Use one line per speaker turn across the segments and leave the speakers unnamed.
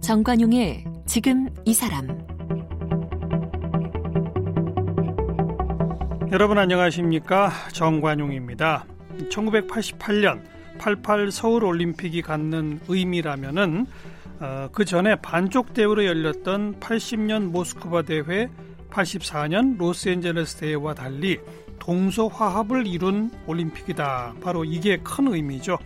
정관용의 지금 이 사람
여러분 안녕하십니까 정관용입니다. 1988년 88 서울 올림픽이 갖는 의미라면은 어, 그 전에 반쪽 대회로 열렸던 80년 모스크바 대회, 84년 로스앤젤레스 대회와 달리 동서 화합을 이룬 올림픽이다. 바로 이게 큰 의미죠.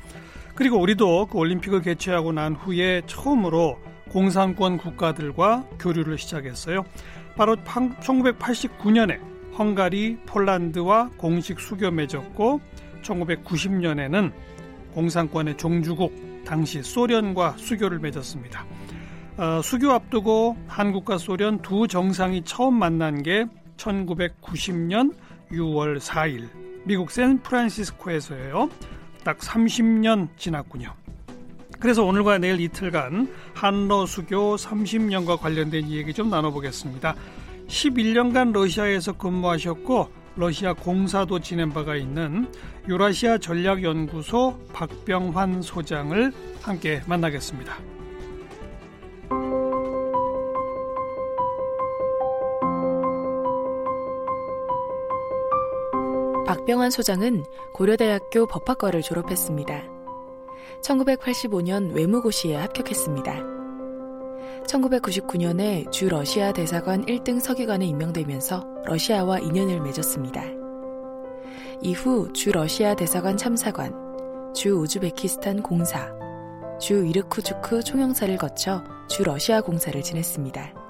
그리고 우리도 그 올림픽을 개최하고 난 후에 처음으로 공산권 국가들과 교류를 시작했어요. 바로 1989년에 헝가리, 폴란드와 공식 수교 맺었고 1990년에는 공산권의 종주국 당시 소련과 수교를 맺었습니다. 어, 수교 앞두고 한국과 소련 두 정상이 처음 만난 게 1990년 6월 4일 미국 샌프란시스코에서예요. 딱 30년 지났군요. 그래서 오늘과 내일 이틀간 한러 수교 30년과 관련된 얘기 좀 나눠보겠습니다. 11년간 러시아에서 근무하셨고 러시아 공사도 지낸 바가 있는 유라시아 전략연구소 박병환 소장을 함께 만나겠습니다.
박병환 소장은 고려대학교 법학과를 졸업했습니다. 1985년 외무고시에 합격했습니다. 1999년에 주 러시아 대사관 1등 서기관에 임명되면서 러시아와 인연을 맺었습니다. 이후 주 러시아 대사관 참사관, 주 우즈베키스탄 공사, 주 이르쿠주크 총영사를 거쳐 주 러시아 공사를 지냈습니다.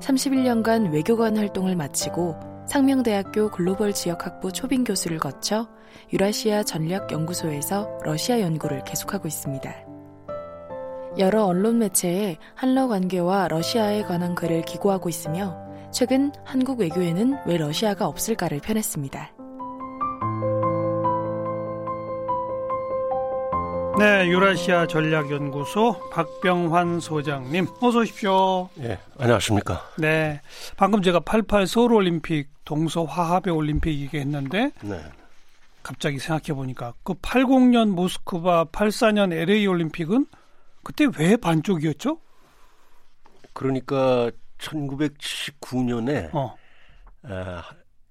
31년간 외교관 활동을 마치고 상명대학교 글로벌 지역학부 초빙 교수를 거쳐 유라시아 전략연구소에서 러시아 연구를 계속하고 있습니다. 여러 언론 매체에 한러 관계와 러시아에 관한 글을 기고하고 있으며 최근 한국 외교에는 왜 러시아가 없을까를 펴냈습니다.
네, 유라시아 전략연구소 박병환 소장님, 어서 오십시오.
예, 안녕하십니까.
네, 방금 제가 88 서울올림픽 동서 화합의 올림픽 얘기했는데, 네. 갑자기 생각해 보니까 그 80년 모스크바, 84년 LA 올림픽은 그때 왜 반쪽이었죠?
그러니까 1979년에 어. 아,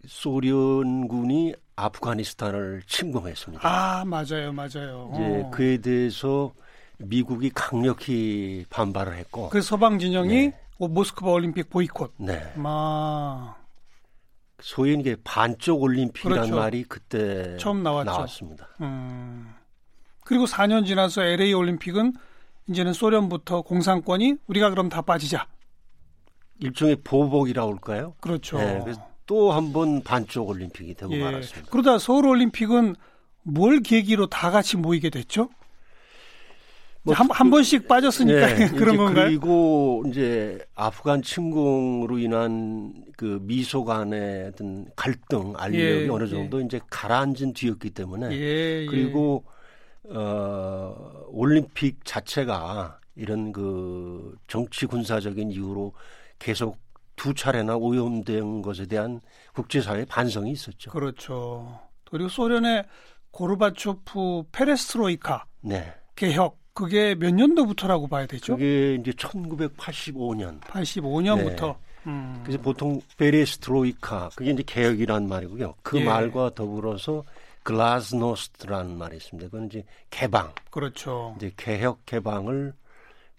소련군이 아프가니스탄을 침공했습니다.
아 맞아요, 맞아요.
이제 어. 그에 대해서 미국이 강력히 반발을 했고.
그 서방 진영이 네. 모스크바 올림픽 보이콧.
네.
아.
소위 이게 반쪽 올림픽이라는 그렇죠. 말이 그때
처음 나왔죠.
나왔습니다.
음. 그리고 4년 지나서 LA 올림픽은 이제는 소련부터 공산권이 우리가 그럼 다 빠지자.
일종의 보복이라고 할까요?
그렇죠.
네, 또 한 번 반쪽 올림픽이 되고 예. 말았습니다.
그러다 서울 올림픽은 뭘 계기로 다 같이 모이게 됐죠? 뭐 한, 한 번씩 빠졌으니까 네, 그런 건가요?
그리고 이제 아프간 침공으로 인한 그 미소 간의 어떤 갈등, 알력이 예, 어느 정도 예. 이제 가라앉은 뒤였기 때문에 예, 예, 그리고 어 올림픽 자체가 이런 그 정치 군사적인 이유로 계속 두 차례나 오염된 것에 대한 국제사회의 반성이 있었죠.
그렇죠. 그리고 소련의 고르바초프 페레스트로이카 네. 개혁 그게 몇 년도부터라고 봐야 되죠?
그게 이제 1985년.
85년부터. 네.
음. 그래서 보통 베레스트로이카 그게 이제 개혁이란 말이고요. 그 예. 말과 더불어서 글라스노스트라는 말이 있습니다. 그건 이제 개방.
그렇죠.
이제 개혁 개방을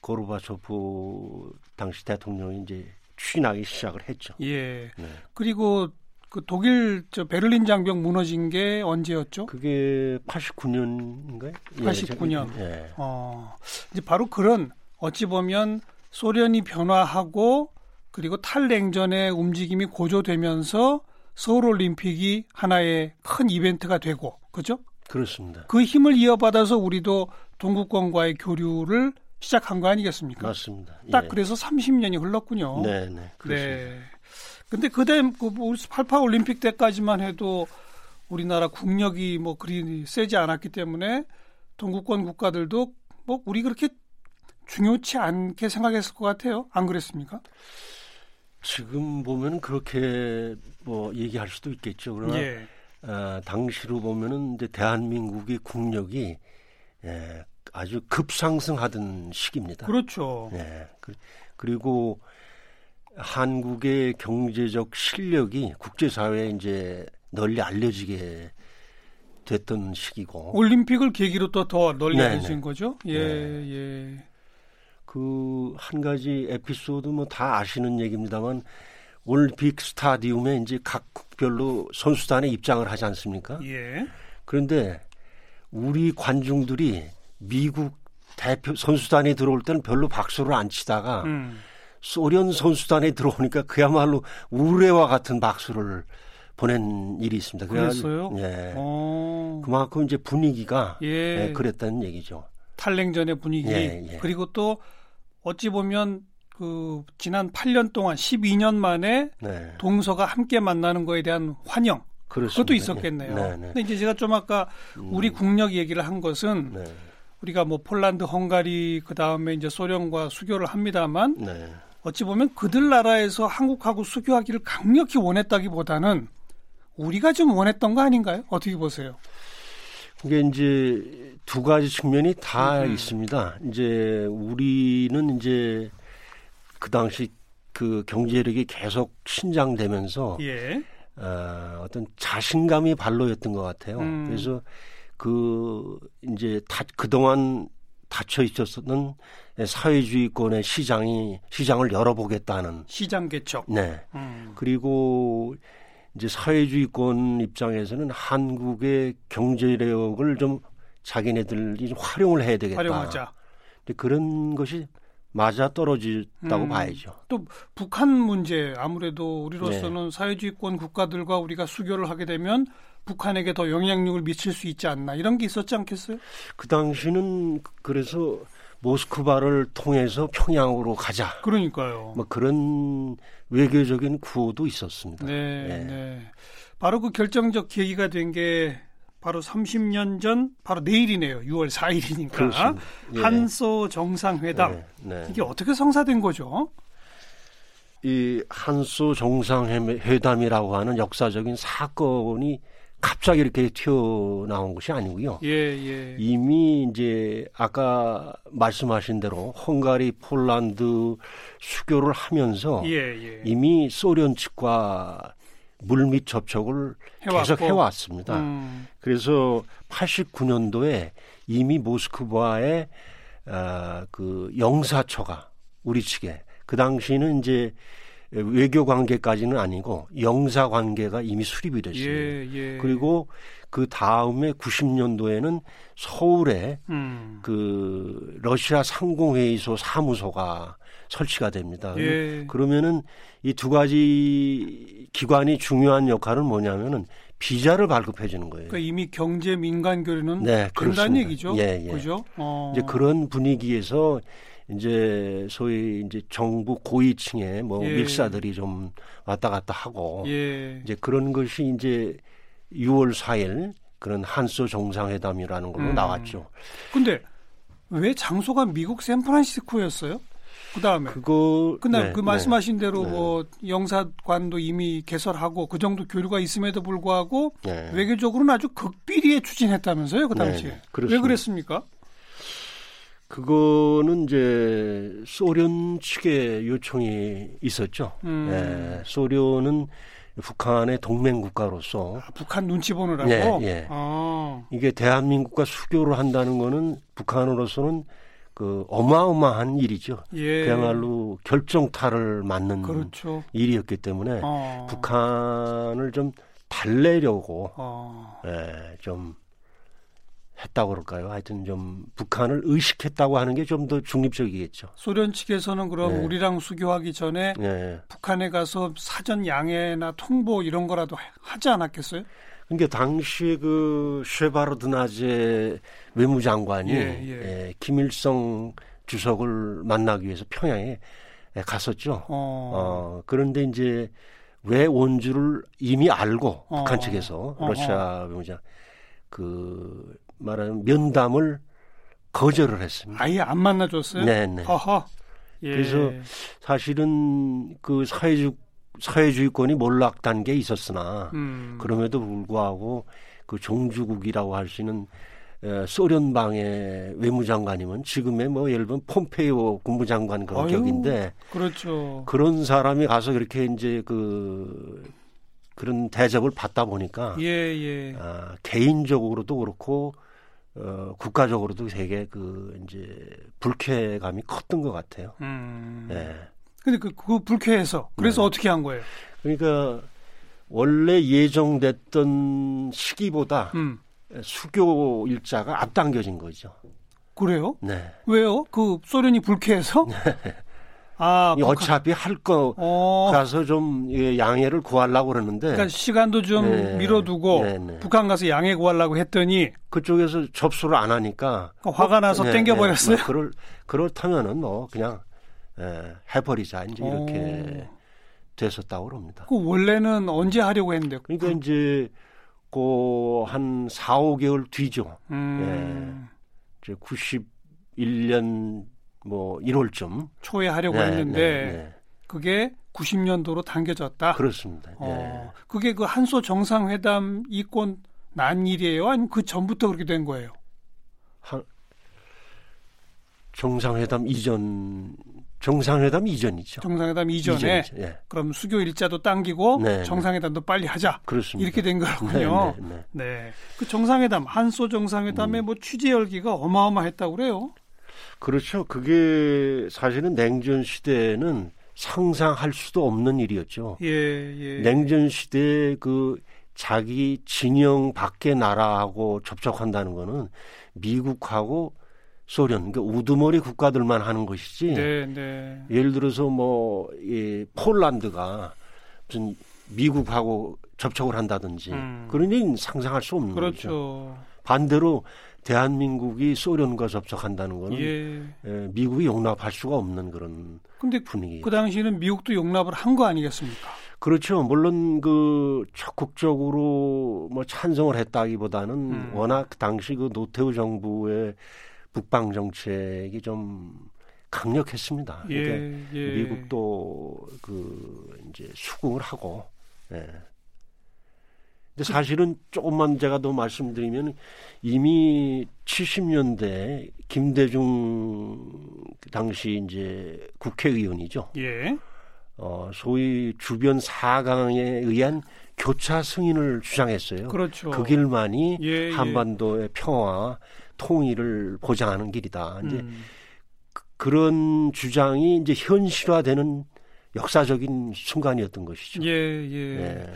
고르바초프 당시 대통령이 이제 추진하기 시작을 했죠.
예. 네. 그리고 그 독일 저 베를린 장벽 무너진 게 언제였죠?
그게 89년인가요?
89년. 예. 어. 이제 바로 그런 어찌 보면 소련이 변화하고 그리고 탈냉전의 움직임이 고조되면서 서울 올림픽이 하나의 큰 이벤트가 되고 그죠?
그렇습니다.
그 힘을 이어받아서 우리도 동구권과의 교류를 시작한 거 아니겠습니까?
맞습니다.
딱 예. 그래서 30년이 흘렀군요.
네, 네. 그렇습니다. 네.
근데 그때 그 88 올림픽 때까지만 해도 우리나라 국력이 뭐 그리 세지 않았기 때문에 동구권 국가들도 뭐 우리 그렇게 중요치 않게 생각했을 것 같아요. 안 그랬습니까?
지금 보면 그렇게 뭐 얘기할 수도 있겠죠. 그러나 예. 어, 당시로 보면은 이제 대한민국의 국력이 예, 아주 급상승하던 시기입니다.
그렇죠.
예. 그, 그리고 한국의 경제적 실력이 국제사회에 이제 널리 알려지게 됐던 시기고.
올림픽을 계기로 또 더 널리 네네. 알려진 거죠? 예, 네. 예.
그 한 가지 에피소드 뭐 다 아시는 얘기입니다만 올림픽 스타디움에 이제 각국별로 선수단에 입장을 하지 않습니까?
예.
그런데 우리 관중들이 미국 대표 선수단에 들어올 때는 별로 박수를 안 치다가 음. 소련 선수단에 들어오니까 그야말로 우레와 같은 박수를 보낸 일이 있습니다.
그랬어요?
예. 오. 어. 그만큼 이제 분위기가 예. 예, 그랬다는 얘기죠.
탈냉전의 분위기 예, 예. 그리고 또 어찌 보면 그 지난 8년 동안 12년 만에 네. 동서가 함께 만나는 거에 대한 환영 그렇습니다. 그것도 있었겠네요. 네, 네. 근데 이제 제가 좀 아까 음. 우리 국력 얘기를 한 것은 네. 우리가 뭐 폴란드, 헝가리 그 다음에 이제 소련과 수교를 합니다만 네. 어찌 보면 그들 나라에서 한국하고 수교하기를 강력히 원했다기보다는 우리가 좀 원했던 거 아닌가요? 어떻게 보세요?
그게 이제 두 가지 측면이 다 음. 있습니다. 이제 우리는 이제 그 당시 그 경제력이 계속 신장되면서
예.
어, 어떤 자신감이 발로였던 것 같아요. 음. 그래서 그 이제 다, 그동안 닫혀 있었던 사회주의권의 시장이 시장을 열어보겠다는
시장 개척.
네. 음. 그리고 이제 사회주의권 입장에서는 한국의 경제력을 좀 자기네들이 좀 활용을 해야 되겠다.
활용하자.
그런 것이 맞아 떨어졌다고 음, 봐야죠.
또 북한 문제 아무래도 우리로서는 네. 사회주의권 국가들과 우리가 수교를 하게 되면 북한에게 더 영향력을 미칠 수 있지 않나 이런 게 있었지 않겠어요?
그 당시는 그래서 모스크바를 통해서 평양으로 가자.
그러니까요.
뭐 그런 외교적인 구호도 있었습니다.
네, 네. 네. 바로 그 결정적 계기가 된 게 바로 30년 전 바로 내일이네요. 6월 4일이니까 예. 한소 정상회담 네, 네. 이게 어떻게 성사된 거죠?
이 한소 정상회담이라고 하는 역사적인 사건이 갑자기 이렇게 튀어나온 것이 아니고요.
예, 예.
이미 이제 아까 말씀하신 대로 헝가리, 폴란드 수교를 하면서
예, 예.
이미 소련 측과 물밑 접촉을 해왔고. 계속 해왔습니다. 음. 그래서 89년도에 이미 모스크바에 어, 그 영사처가 우리 측에 그 당시는 이제 외교 관계까지는 아니고 영사 관계가 이미 수립이 됐어요.
예, 예.
그리고 그 다음에 90년도에는 서울에 음. 그 러시아 상공회의소 사무소가 설치가 됩니다.
예.
그러면은 이 두 가지 기관이 중요한 역할은 뭐냐면은 비자를 발급해 주는 거예요.
그러니까 이미 경제 민간 교류는 네, 된다는 얘기죠.
예, 예.
그죠?
어. 이제 그런 분위기에서 이제 소위 이제 정부 고위층의 뭐 예. 밀사들이 좀 왔다 갔다 하고
예.
이제 그런 것이 이제 6월 4일 그런 한소 정상회담이라는 걸로 음. 나왔죠.
근데 왜 장소가 미국 샌프란시스코였어요? 그 다음에
그거
그날 네, 그 말씀하신 네, 대로 네. 뭐 영사관도 이미 개설하고 그 정도 교류가 있음에도 불구하고 네. 외교적으로는 아주 극비리에 추진했다면서요 그 당시에 네, 왜 그랬습니까?
그거는 이제 소련 측의 요청이 있었죠.
음.
예, 소련은 북한의 동맹 국가로서
아, 북한 눈치 보느라고.
예, 예. 아. 이게 대한민국과 수교를 한다는 거는 북한으로서는 그 어마어마한 일이죠.
예.
그야말로 결정타를 맞는
그렇죠.
일이었기 때문에 어. 북한을 좀 달래려고
어.
예, 좀 했다고 그럴까요? 하여튼 좀 북한을 의식했다고 하는 게 좀 더 중립적이겠죠.
소련 측에서는 그럼 네. 우리랑 수교하기 전에 네. 북한에 가서 사전 양해나 통보 이런 거라도 하지 않았겠어요?
그러니까 당시에 그 쉐바르드나제 외무장관이 예, 예. 예, 김일성 주석을 만나기 위해서 평양에 갔었죠.
어.
어 그런데 이제 왜온 줄을 이미 알고 어. 북한 측에서 러시아 외무장 그 말하는 면담을 거절을 했습니다.
아예 안 만나줬어요?
네네.
허허.
예. 그래서 사실은 그 사회주 사회주의권이 몰락 단계에 있었으나 음. 그럼에도 불구하고 그 종주국이라고 할 수 있는 소련방의 외무장관이면 지금의 뭐 예를 들면 폼페이오 국무장관 그런 아유, 격인데
그렇죠.
그런 사람이 가서 그렇게 이제 그 그런 대접을 받다 보니까
예, 예.
아, 개인적으로도 그렇고 어, 국가적으로도 되게 그 이제 불쾌감이 컸던 것 같아요.
음. 네. 근데 그, 그 불쾌해서 그래서 네. 어떻게 한 거예요?
그러니까 원래 예정됐던 시기보다 음. 수교 일자가 앞당겨진 거죠.
그래요?
네.
왜요? 그 소련이 불쾌해서? 네.
아, 어차피 할거 어. 가서 좀 양해를 구하려고 그러는데.
그러니까 시간도 좀 네. 미뤄두고 네, 네. 북한 가서 양해 구하려고 했더니
그쪽에서 접수를 안 하니까
그러니까 화가 나서 네, 땡겨버렸어요.
네. 뭐 그럴 그렇다면은 뭐 그냥 예, 해버리자 이제 이렇게 오. 됐었다고 그럽니다.
그 원래는 언제 하려고 했는데?
그러니까 그... 이제 고한 4, 5개월 뒤죠. 음. 예. 이제 91년 뭐 1월쯤
초에 하려고 네, 했는데 네, 네. 그게 90년도로 당겨졌다.
그렇습니다. 어,
예. 그게 그 한소 정상회담 이권 난 일이에요? 아니면 그 전부터 그렇게 된 거예요? 한,
정상회담 이전 정상회담 이전이죠.
정상회담 이전에 예. 그럼 수교 일자도 당기고 네, 네. 정상회담도 빨리 하자.
그렇습니다.
이렇게 된 거군요. 네, 네, 네. 네. 그 정상회담 한소 정상회담의 음. 뭐 취재 열기가 어마어마했다고 그래요.
그렇죠. 그게 사실은 냉전 시대에는 상상할 수도 없는 일이었죠.
예, 예.
냉전 시대에 그 자기 진영 밖의 나라하고 접촉한다는 거는 미국하고 소련, 그러니까 우두머리 국가들만 하는 것이지.
네, 네.
예를 들어서 뭐, 이 폴란드가 무슨 미국하고 접촉을 한다든지 음. 그런 일 상상할 수 없는
그렇죠.
거죠. 반대로 대한민국이 소련과 접촉한다는 거는 예. 예, 미국이 용납할 수가 없는 그런 근데 분위기.
그 당시에는 미국도 용납을 한 거 아니겠습니까?
그렇죠. 물론 그 적극적으로 뭐 찬성을 했다기보다는 음. 워낙 당시 그 노태우 정부의 북방 정책이 좀 강력했습니다.
예, 그러니까 예.
미국도 그 이제 수긍을 하고. 예. 근데 사실은 조금만 제가 더 말씀드리면 이미 70년대 김대중 당시 이제 국회의원이죠.
예.
어, 소위 주변 사강에 의한 교차 승인을 주장했어요.
그렇죠.
그 길만이 예, 예. 한반도의 평화 통일을 보장하는 길이다. 이제 음. 그, 런 주장이 이제 현실화되는 역사적인 순간이었던 것이죠.
예, 예. 예.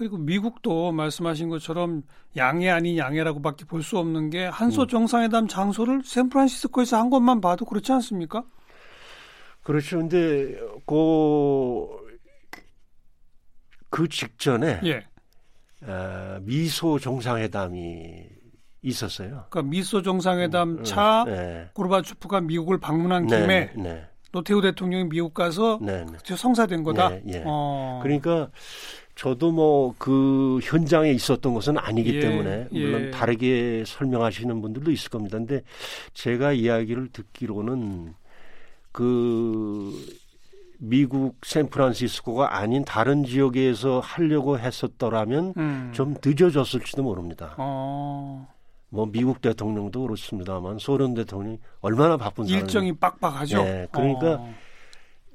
그리고 미국도 말씀하신 것처럼 양해 아닌 양해라고밖에 볼 수 없는 게 한소 음. 정상회담 장소를 샌프란시스코에서 한 것만 봐도 그렇지 않습니까?
그렇죠. 근데 그, 그 직전에
예.
어, 미소 정상회담이 있었어요.
그러니까 미소 정상회담 음, 음, 차 네. 고르바초프가 미국을 방문한 네, 김에 네, 노태우 대통령이 미국 가서 네, 네. 성사된 거다.
네, 예. 어. 그러니까 저도 뭐 그 현장에 있었던 것은 아니기 예, 때문에 물론 예. 다르게 설명하시는 분들도 있을 겁니다. 근데 제가 이야기를 듣기로는 그 미국 샌프란시스코가 아닌 다른 지역에서 하려고 했었더라면 음. 좀 늦어졌을지도 모릅니다.
어.
뭐 미국 대통령도 그렇습니다만 소련 대통령이 얼마나 바쁜
사람이 일정이 빡빡하죠.
네, 그러니까 어.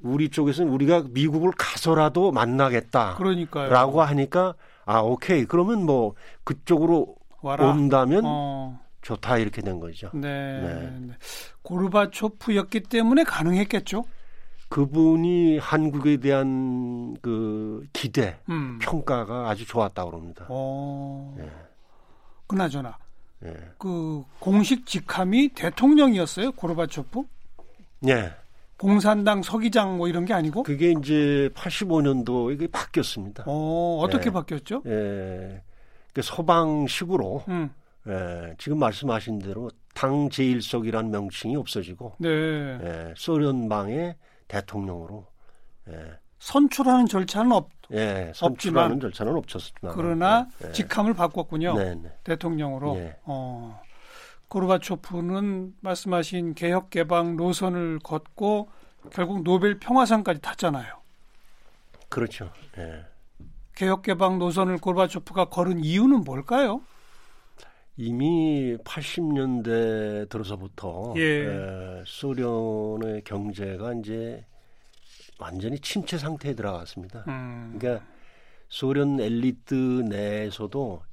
우리 쪽에서는 우리가 미국을 가서라도 만나겠다.
그러니까요.
라고 하니까 아 오케이 그러면 뭐 그쪽으로 와라. 온다면 어. 좋다 이렇게 된 거죠.
네. 네. 네. 고르바초프였기 때문에 가능했겠죠.
그분이 한국에 대한 그 기대, 음. 평가가 아주 좋았다고 그럽니다.
어. 네. 그나저나 예. 그 공식 직함이 대통령이었어요 고르바초프?
네.
공산당 서기장 뭐 이런 게 아니고?
그게 이제 85년도 이게 바뀌었습니다.
어, 어떻게 예. 바뀌었죠?
예. 그 서방식으로 음. 예, 지금 말씀하신 대로 당 제일석이라는 명칭이 없어지고
네.
예, 소련방의 대통령으로 예.
선출하는 절차는 없,
예, 선출하는 절차는 없었지만
그러나 예, 예. 직함을 바꿨군요. 네, 네. 대통령으로. 예. 어. 고르바초프는 말씀하신 개혁 개방 노선을 걷고 결국 노벨 평화상까지 탔잖아요.
그렇죠. 예.
개혁 개방 노선을 고르바초프가 걸은 이유는 뭘까요?
이미 80년대 들어서부터 예. 에, 소련의 경제가 이제 완전히 침체 상태에 들어갔습니다. 음. 그러니까 소련 엘리트 내에서도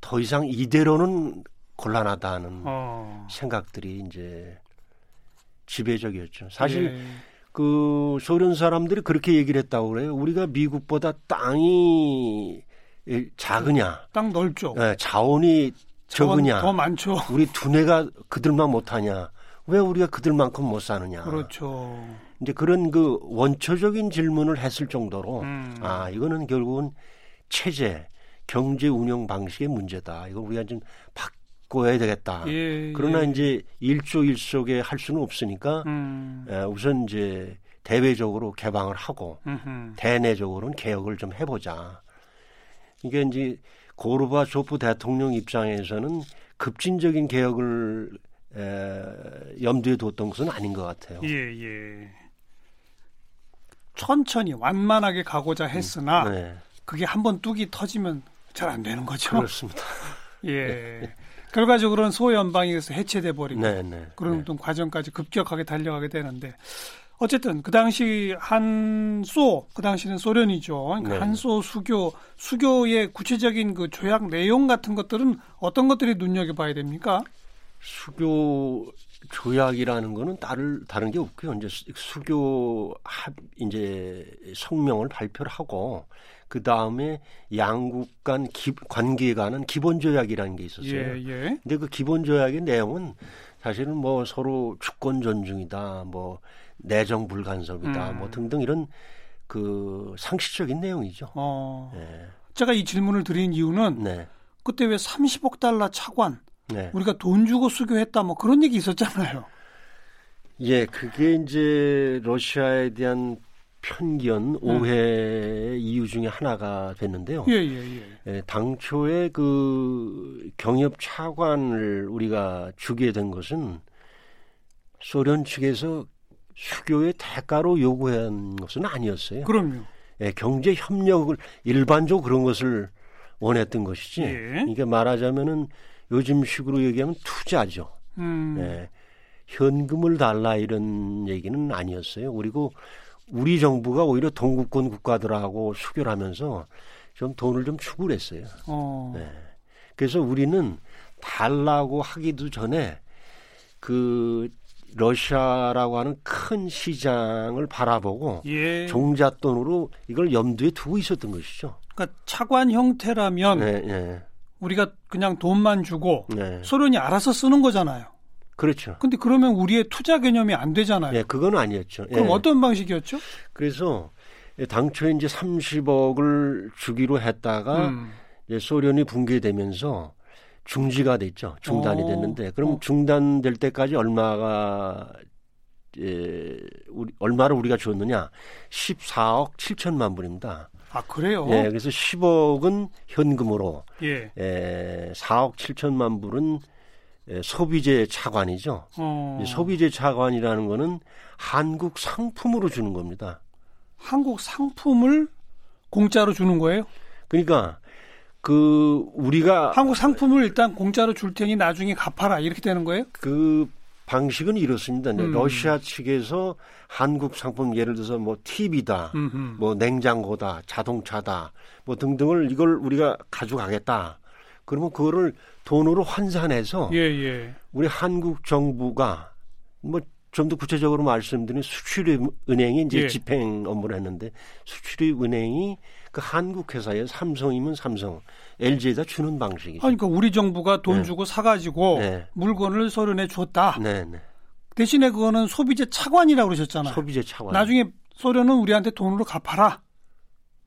더 이상 이대로는 곤란하다는 어. 생각들이 이제 지배적이었죠. 사실 예. 그 소련 사람들이 그렇게 얘기를 했다고 그래요. 우리가 미국보다 땅이 작으냐?
땅 넓죠.
네, 자원이 적으냐?
더 많죠.
우리 두뇌가 그들만 못하냐? 왜 우리가 그들만큼 못 사느냐?
그렇죠.
이제 그런 그 원초적인 질문을 했을 정도로 음. 아 이거는 결국은 체제, 경제 운영 방식의 문제다. 이거 우리가 좀바 꿔야 되겠다. 예, 그러나 예. 이제 일조일속에 할 수는 없으니까 음. 에, 우선 이제 대외적으로 개방을 하고 음흠. 대내적으로는 개혁을 좀 해보자. 이게 이제 고르바초프 대통령 입장에서는 급진적인 개혁을 에, 염두에 뒀던 것은 아닌 것 같아요.
예, 예. 천천히 완만하게 가고자 했으나 음, 네. 그게 한번 뚝이 터지면 잘 안 되는 거죠.
그렇습니다.
예. 결과적으로는 소연방에서 해체돼 버리고 네, 네, 그런 네. 과정까지 급격하게 달려가게 되는데 어쨌든 그 당시 한소 그 당시는 소련이죠. 그러니까 네. 한소 수교 수교의 구체적인 그 조약 내용 같은 것들은 어떤 것들이 눈여겨 봐야 됩니까?
수교 조약이라는 거는 다른 다른 게 없고요. 이제 수교 합 이제 성명을 발표를 하고 그 다음에 양국 간 기, 관계에 관한 기본 조약이라는 게 있었어요. 예, 예. 근데 그 기본 조약의 내용은 사실은 뭐 서로 주권 존중이다, 뭐 내정 불간섭이다, 음. 뭐 등등 이런 그 상식적인 내용이죠. 어.
네. 제가 이 질문을 드린 이유는 네. 그때 왜 30억 달러 차관 네. 우리가 돈 주고 수교했다 뭐 그런 얘기 있었잖아요.
예, 그게 이제 러시아에 대한 편견, 음. 오해의 음. 이유 중에 하나가 됐는데요. 예, 예, 예. 예, 당초에 그 경협 차관을 우리가 주게 된 것은 소련 측에서 수교의 대가로 요구한 것은 아니었어요.
그럼요.
예, 경제 협력을 일반적으로 그런 것을 원했던 것이지. 예. 이게 말하자면은 요즘식으로 얘기하면 투자죠. 음. 예, 현금을 달라 이런 얘기는 아니었어요. 그리고 우리 정부가 오히려 동구권 국가들하고 수교를 하면서 좀 돈을 좀 주고 그랬어요. 어. 네. 그래서 우리는 달라고 하기도 전에 그 러시아라고 하는 큰 시장을 바라보고 예. 종잣돈으로 이걸 염두에 두고 있었던 것이죠.
그러니까 차관 형태라면 네, 네. 우리가 그냥 돈만 주고 네. 소련이 알아서 쓰는 거잖아요.
그렇죠.
근데 그러면 우리의 투자 개념이 안 되잖아요.
예, 그건 아니었죠.
그럼 예. 어떤 방식이었죠?
그래서 당초에 이제 30억을 주기로 했다가 음. 이제 소련이 붕괴되면서 중지가 됐죠. 중단이 오. 어. 됐는데 그럼 어. 중단될 때까지 얼마가 예, 우리, 얼마를 우리가 줬느냐? 14억 7천만 불입니다.
아 그래요?
예, 그래서 10억은 현금으로, 예, 예 4억 7천만 불은 예, 소비재 차관이죠. 어. 소비재 차관이라는 거는 한국 상품으로 주는 겁니다.
한국 상품을 공짜로 주는 거예요?
그러니까 그 우리가
한국 상품을 일단 공짜로 줄 테니 나중에 갚아라 이렇게 되는 거예요?
그 방식은 이렇습니다. 음. 러시아 측에서 한국 상품 예를 들어서 뭐 TV다, 음흠. 뭐 냉장고다, 자동차다, 뭐 등등을 이걸 우리가 가져가겠다. 그러면 그거를 돈으로 환산해서 예, 예. 우리 한국 정부가 뭐 좀 더 구체적으로 말씀드리면 수출입은행이 이제 예. 집행 업무를 했는데 수출입은행이 그 한국 회사에 삼성이면 삼성, LG에다 주는 방식이죠.
그러니까 우리 정부가 돈 네. 주고 사가지고 네. 물건을 소련에 줬다. 네, 네. 대신에 그거는 소비재 차관이라고 그러셨잖아요.
소비재 차관.
나중에 소련은 우리한테 돈으로 갚아라.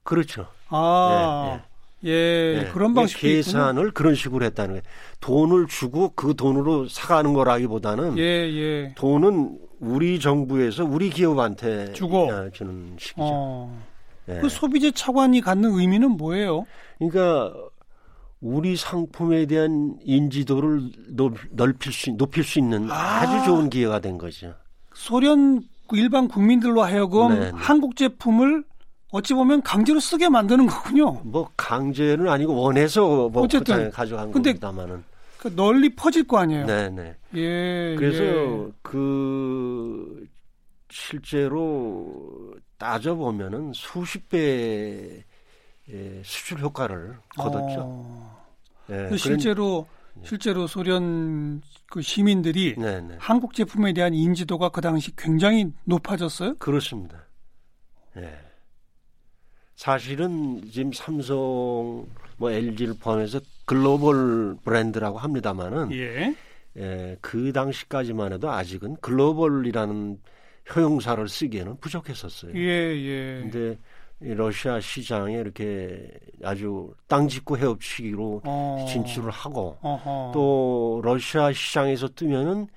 그렇죠.
아. 예, 네. 그런 방식
계산을 있구나. 그런 식으로 했다는 거예요. 돈을 주고 그 돈으로 사가는 거라기보다는 예, 예. 돈은 우리 정부에서 우리 기업한테
주고
주는 식이죠. 어.
예. 그 소비재 차관이 갖는 의미는 뭐예요?
그러니까 우리 상품에 대한 인지도를 높일 수 높일 수 있는 아. 주 좋은 기회가 된 거죠.
소련 그 일반 국민들로 하여금 네, 네. 한국 제품을 어찌 보면 강제로 쓰게 만드는 거군요.
뭐 강제는 아니고 원해서 뭐 어쨌든 가져간 근데 겁니다만은
그 널리 퍼질 거 아니에요.
네네. 예. 그래서 예. 그 실제로 따져 보면은 수십 배의 수출 효과를 거뒀죠. 어.
네, 실제로 그런... 실제로 소련 그 시민들이 네네. 한국 제품에 대한 인지도가 그 당시 굉장히 높아졌어요.
그렇습니다. 예. 사실은 지금 삼성 뭐 LG를 포함해서 글로벌 브랜드라고 합니다만은 예. 예, 그 당시까지만 해도 아직은 글로벌이라는 효용사를 쓰기에는 부족했었어요.
예, 예.
근데 이 러시아 시장에 이렇게 아주 땅짓고 헤엄치기로 어. 진출을 하고 어허. 또 러시아 시장에서 뜨면은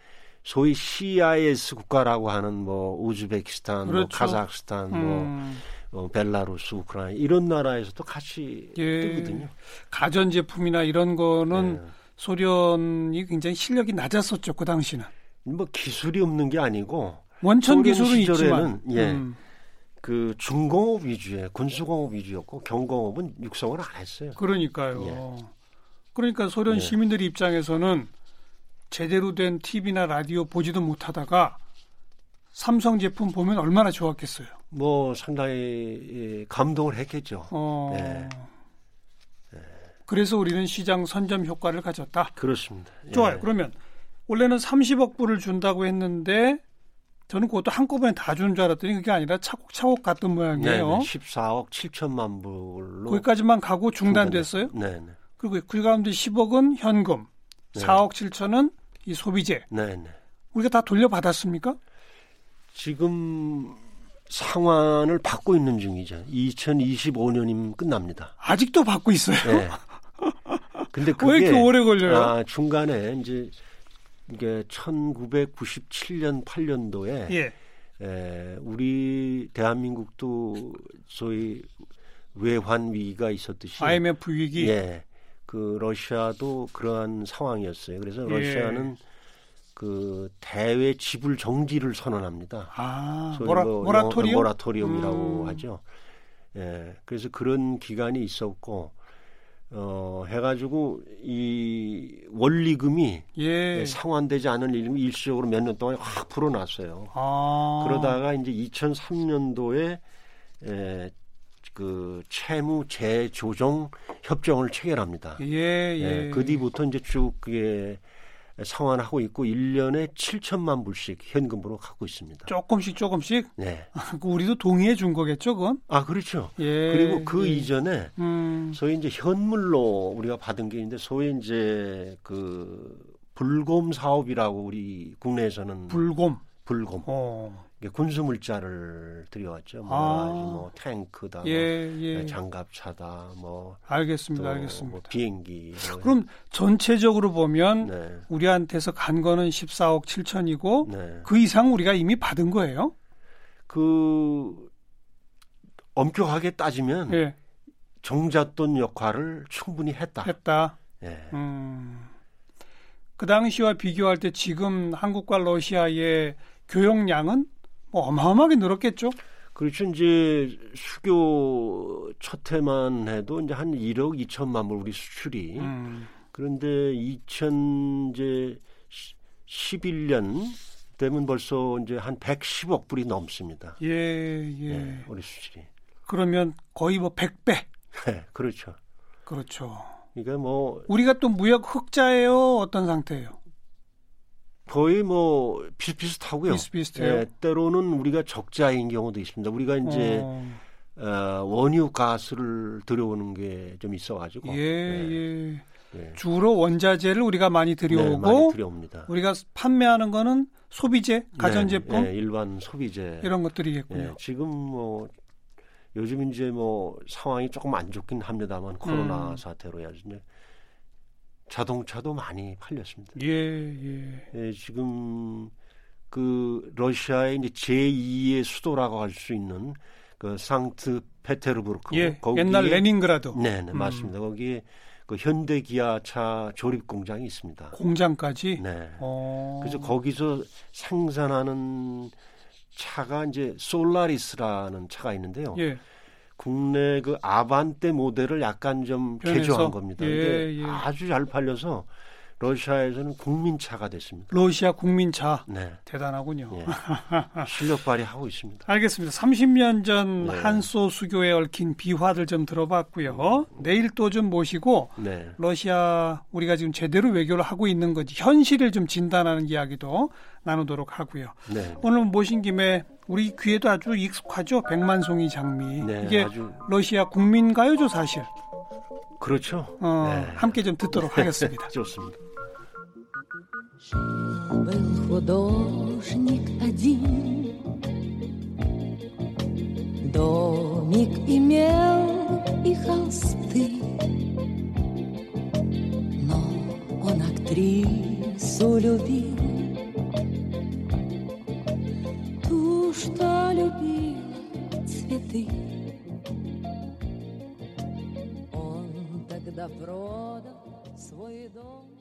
소위 CIS 국가라고 하는 뭐 우즈베키스탄, 뭐 그렇죠. 뭐 카자흐스탄, 뭐 음. 뭐 어, 벨라루스, 우크라이나 이런 나라에서도 같이 예. 뜨거든요.
가전 제품이나 이런 거는 네. 소련이 굉장히 실력이 낮았었죠 그 당시는.
뭐 기술이 없는 게 아니고
원천 기술은 있지만
예. 음. 그 중공업 위주의 군수공업 위주였고 경공업은 육성을 안 했어요.
그러니까요. 예. 그러니까 소련 예. 시민들 입장에서는 제대로 된 TV나 라디오 보지도 못하다가 삼성 제품 보면 얼마나 좋았겠어요.
뭐 상당히 감동을 했겠죠. 어... 네.
그래서 우리는 시장 선점 효과를 가졌다.
그렇습니다.
좋아요. 예. 그러면 원래는 30억 불을 준다고 했는데 저는 그것도 한꺼번에 다 주는 줄 알았더니 그게 아니라 차곡차곡 갔던 모양이에요.
네 14억 7천만 불로.
거기까지만 가고 중단됐어요. 네. 네. 그리고 그 가운데 10억은 현금, 네. 4억 7천은 이 소비재. 네. 네. 우리가 다 돌려받았습니까?
지금 상환을 받고 있는 중이죠. 2025년이면 끝납니다.
아직도 받고 있어요. 네.
근데 그게
왜 이렇게 오래 걸려요?
아, 중간에 이제 이게 1997년 8년도에 예. 에, 우리 대한민국도 소위 외환 위기가 있었듯이
IMF 위기
예. 그 러시아도 그러한 상황이었어요. 그래서 예. 러시아는 예. 그 대외 지불 정지를 선언합니다.
아, 모라, 뭐 모라토리움?
모라토리움이라고 음. 하죠. 예. 그래서 그런 기간이 있었고 어, 해가지고 이 원리금이 예. 상환되지 않은 일금이 일시적으로 몇 년 동안 확 불어났어요. 아. 그러다가 이제 2003년도에 에, 그 채무 재조정 협정을 체결합니다.
예, 예. 예,
그 뒤부터 이제 쭉 그게 상환하고 있고 1년에 7천만 불씩 현금으로 갖고 있습니다.
조금씩 조금씩?
네.
그 우리도 동의해 준 거겠죠, 그건?
아, 그렇죠. 예. 그리고 그 예. 이전에 음. 소위 이제 현물로 우리가 받은 게 있는데 소위 이제 그 불곰 사업이라고 우리 국내에서는
불곰
불곰. 어. 군수 물자를 들여왔죠. 뭐, 아. 뭐 탱크다, 예, 뭐 예. 장갑차다, 뭐
알겠습니다, 알겠습니다.
뭐 비행기.
뭐. 그럼 전체적으로 보면 네. 우리한테서 간 거는 14억 7천이고 네. 그 이상 우리가 이미 받은 거예요?
그 엄격하게 따지면 예. 정잣돈 역할을 충분히 했다.
했다. 예. 음. 그 당시와 비교할 때 지금 한국과 러시아의 교역량은 뭐 어마어마하게 늘었겠죠?
그렇죠. 이제 수교 첫 해만 해도 이제 한 1억 2천만 불 우리 수출이. 음. 그런데 2000 이제 11년 되면 벌써 이제 한 110억 불이 넘습니다.
예, 예.
네, 우리 수출이.
그러면 거의 뭐 100배.
네, 그렇죠.
그렇죠.
그러니까 뭐
우리가 또 무역 흑자예요, 어떤 상태예요?
거의 뭐 비슷비슷하고요.
비슷비슷해요. 예,
때로는 우리가 적자인 경우도 있습니다. 우리가 이제 어. 어 원유 가스를 들여오는 게 좀 있어가지고.
예, 예, 예. 주로 원자재를 우리가 많이 들여오고 네,
많이 들여옵니다.
우리가 판매하는 거는 소비재, 가전제품,
네, 네, 일반 소비재
이런 것들이겠군요. 예,
지금 뭐 요즘 이제 뭐 상황이 조금 안 좋긴 합니다만 코로나 음. 사태로 야지 자동차도 많이 팔렸습니다.
예, 예.
예 지금 그 러시아의 이제 제2의 수도라고 할 수 있는 그 상트 페테르부르크
예, 옛날 레닌그라드.
네, 네 음. 맞습니다. 거기에 그 현대 기아차 조립 공장이 있습니다.
공장까지?
네. 어... 그래서 거기서 생산하는 차가 이제 솔라리스라는 차가 있는데요. 예. 국내 그 아반떼 모델을 약간 좀 변해서? 개조한 겁니다. 예, 예. 아주 잘 팔려서 러시아에서는 국민차가 됐습니다.
러시아 국민차. 네. 대단하군요. 네.
실력 발휘하고 있습니다.
알겠습니다. 30년 전 네. 한소 수교에 얽힌 비화들 좀 들어봤고요. 내일 또 좀 모시고 네. 러시아 우리가 지금 제대로 외교를 하고 있는 건지 현실을 좀 진단하는 이야기도 나누도록 하고요. 네. 오늘 모신 김에 우리 귀에도 아주 익숙하죠. 백만송이 장미. 네, 이게 아주... 러시아 국민가요죠, 사실.
그렇죠.
어, 네. 함께 좀 듣도록 하겠습니다.
좋습니다.
Был художник один, Домик имел и холсты, Но он актрису любил, Что любила цветы. Он тогда продал свой дом